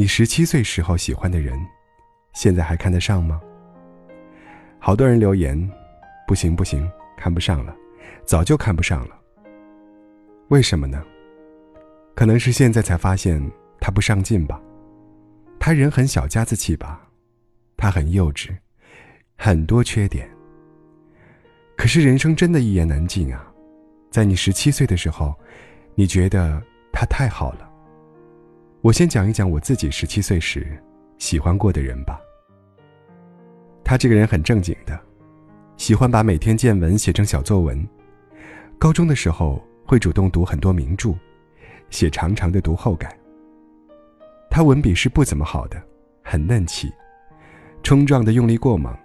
你十七岁时候喜欢的人，现在还看得上吗？”好多人留言：“不行不行，看不上了，早就看不上了。”为什么呢？可能是现在才发现他不上进吧，他人很小家子气吧，他很幼稚，很多缺点。可是人生真的一言难尽啊，在你十七岁的时候。你觉得他太好了。我先讲一讲我自己十七岁时喜欢过的人吧。他这个人很正经的，喜欢把每天见闻写成小作文。高中的时候会主动读很多名著，写长长的读后感。他文笔是不怎么好的，很嫩气，冲撞的用力过猛。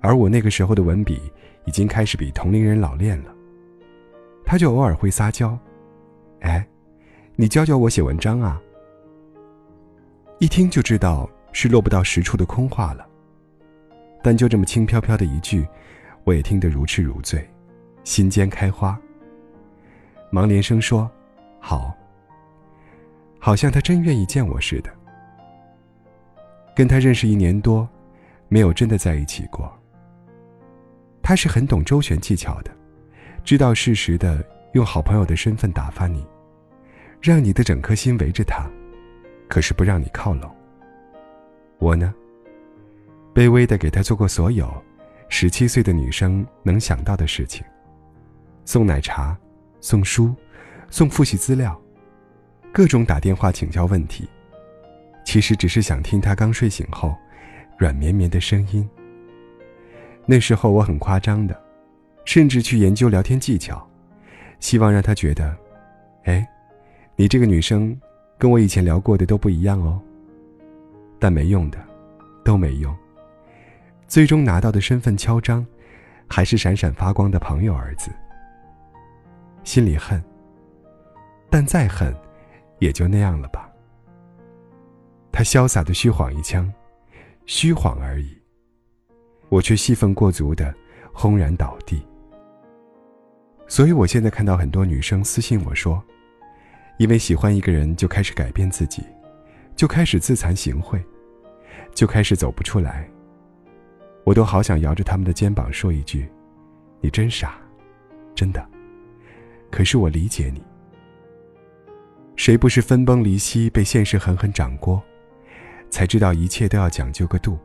而我那个时候的文笔已经开始比同龄人老练了。他就偶尔会撒娇。哎，你教教我写文章啊！一听就知道是落不到实处的空话了。但就这么轻飘飘的一句，我也听得如痴如醉，心间开花。忙连声说：“好。”好像他真愿意见我似的。跟他认识一年多，没有真的在一起过。他是很懂周旋技巧的，知道适时的。用好朋友的身份打发你，让你的整颗心围着他，可是不让你靠拢。我呢，卑微的给他做过所有十七岁的女生能想到的事情：送奶茶、送书、送复习资料，各种打电话请教问题。其实只是想听他刚睡醒后软绵绵的声音。那时候我很夸张的，甚至去研究聊天技巧。希望让他觉得，哎，你这个女生跟我以前聊过的都不一样哦。但没用的，都没用。最终拿到的身份敲章，还是闪闪发光的朋友儿子。心里恨，但再恨，也就那样了吧。他潇洒的虚晃一枪，虚晃而已。我却戏份过足的轰然倒地。所以，我现在看到很多女生私信我说，因为喜欢一个人就开始改变自己，就开始自惭形秽，就开始走不出来。我都好想摇着他们的肩膀说一句：“你真傻，真的。”可是我理解你。谁不是分崩离析，被现实狠狠掌掴，才知道一切都要讲究个度，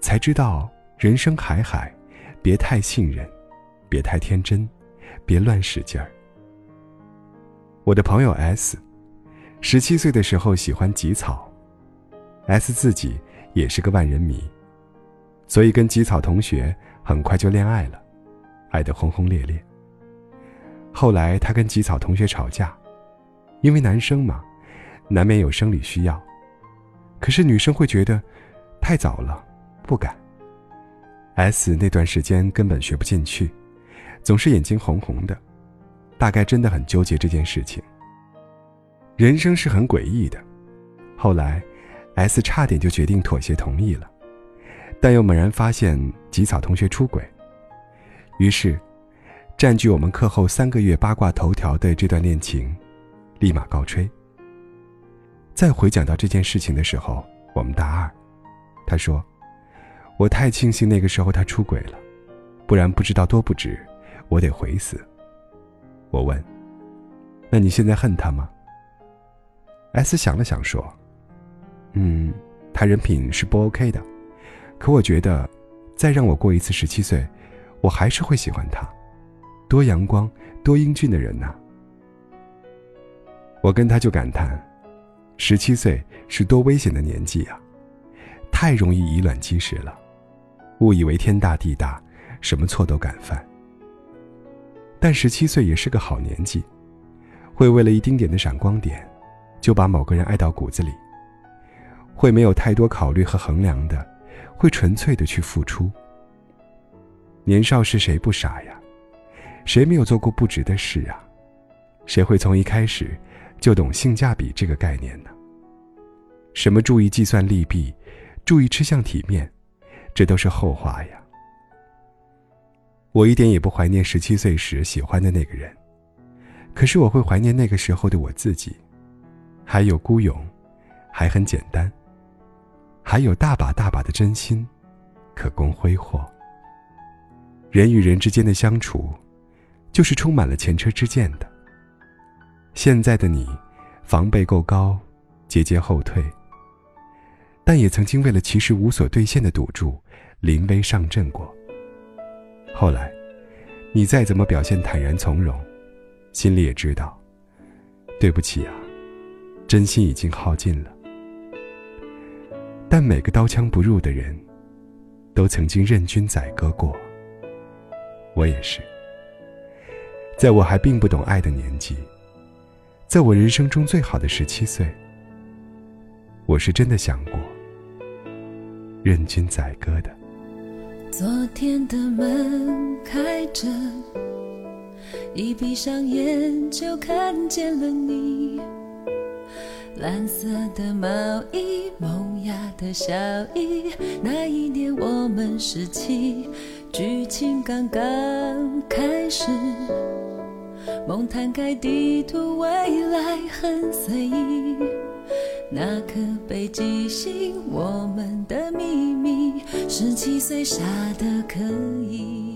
才知道人生海海，别太信任，别太天真。别乱使劲儿。我的朋友 S，十七岁的时候喜欢吉草，S 自己也是个万人迷，所以跟吉草同学很快就恋爱了，爱得轰轰烈烈。后来他跟吉草同学吵架，因为男生嘛，难免有生理需要，可是女生会觉得太早了，不敢。S 那段时间根本学不进去。总是眼睛红红的，大概真的很纠结这件事情。人生是很诡异的。后来，S 差点就决定妥协同意了，但又猛然发现吉草同学出轨，于是，占据我们课后三个月八卦头条的这段恋情，立马告吹。再回讲到这件事情的时候，我们大二，他说：“我太庆幸那个时候他出轨了，不然不知道多不值。”我得悔死。我问：“那你现在恨他吗？”S 想了想说：“嗯，他人品是不 OK 的，可我觉得，再让我过一次十七岁，我还是会喜欢他。多阳光、多英俊的人呐！”我跟他就感叹：“十七岁是多危险的年纪啊，太容易以卵击石了，误以为天大地大，什么错都敢犯。”但十七岁也是个好年纪，会为了一丁点的闪光点，就把某个人爱到骨子里。会没有太多考虑和衡量的，会纯粹的去付出。年少时谁不傻呀？谁没有做过不值的事啊？谁会从一开始就懂性价比这个概念呢？什么注意计算利弊，注意吃相体面，这都是后话呀。我一点也不怀念十七岁时喜欢的那个人，可是我会怀念那个时候的我自己，还有孤勇，还很简单，还有大把大把的真心，可供挥霍。人与人之间的相处，就是充满了前车之鉴的。现在的你，防备够高，节节后退。但也曾经为了其实无所兑现的赌注，临危上阵过。后来，你再怎么表现坦然从容，心里也知道，对不起啊，真心已经耗尽了。但每个刀枪不入的人，都曾经任君宰割过。我也是，在我还并不懂爱的年纪。在我人生中最好的十七岁，我是真的想过任君宰割的。昨天的门开着，一闭上眼就看见了你。蓝色的毛衣，萌芽的小意，那一年我们十七，剧情刚刚开始。梦摊开地图，未来很随意。那颗北极星我们的秘密，十七岁傻得可以。